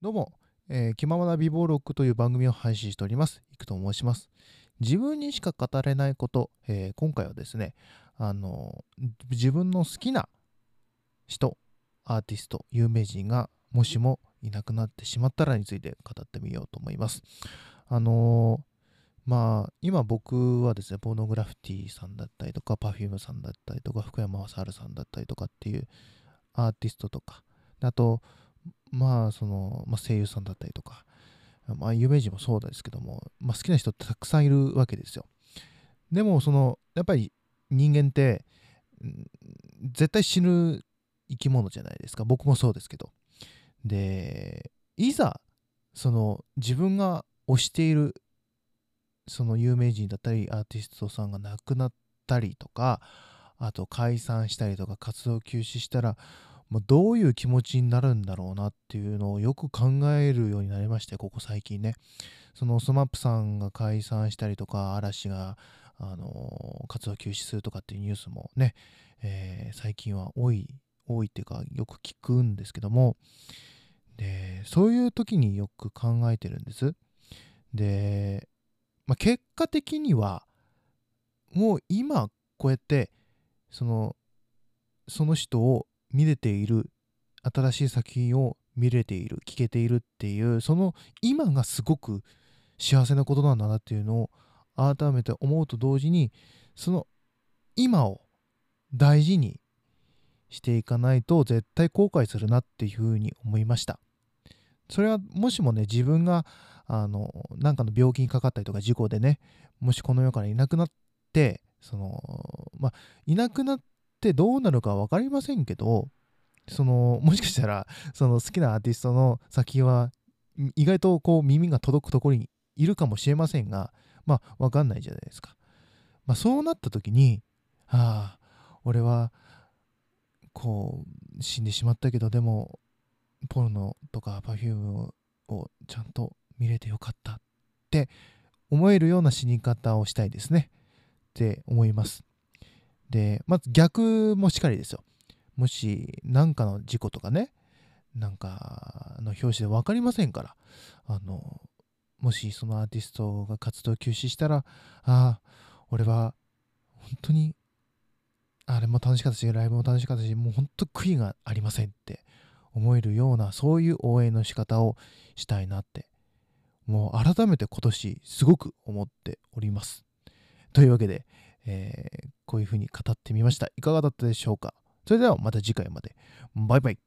どうも、えー、気ままな美貌録という番組を配信しております。いくと申します。自分にしか語れないこと、えー、今回はですね、あの自分の好きな人、アーティスト、有名人がもしもいなくなってしまったらについて語ってみようと思います。あのまあ、今僕はですね、ポーノグラフィティさんだったりとか、Perfume さんだったりとか、福山雅治さんだったりとかっていうアーティストとか、あと、まあ、その、まあ、声優さんだったりとか、まあ、有名人もそうですけども、まあ、好きな人ってたくさんいるわけですよ。でも、その、やっぱり人間って、絶対死ぬ生き物じゃないですか。僕もそうですけど。で、いざ、その、自分が推している、その有名人だったり、アーティストさんが亡くなったりとか、あと解散したりとか活動休止したらまあ、どういう気持ちになるんだろうなっていうのをよく考えるようになりまして、ここ最近ね。その SMAP さんが解散したりとか、嵐が、あの、活動休止するとかっていうニュースもね、えー、最近は多い、多いっていうか、よく聞くんですけども、で、そういう時によく考えてるんです。で、まあ、結果的には、もう今、こうやって、その、その人を見れている新しい作品を見れている聞けているっていうその今がすごく幸せなことなんだなっていうのを改めて思うと同時にその今を大事にしていかないと絶対後悔するなっていうふうに思いました。それはもしもね自分があのなんかの病気にかかったりとか事故でねもしこの世からいなくなってそのまあいなくなっってどうなるか分かりませんけどそのもしかしたらその好きなアーティストの先は意外とこう耳が届くところにいるかもしれませんがまあ分かんないじゃないですか。まあ、そうなった時にああ俺はこう死んでしまったけどでもポルノとか Perfume をちゃんと見れてよかったって思えるような死に方をしたいですねって思います。で、まず逆もしかりですよ。もし何かの事故とかね、なんかの表紙で分かりませんから、あの、もしそのアーティストが活動休止したら、ああ、俺は本当に、あれも楽しかったし、ライブも楽しかったし、もう本当悔いがありませんって思えるような、そういう応援の仕方をしたいなって、もう改めて今年すごく思っております。というわけで、えー、こういうふうに語ってみました。いかがだったでしょうか？それではまた次回まで。バイバイ。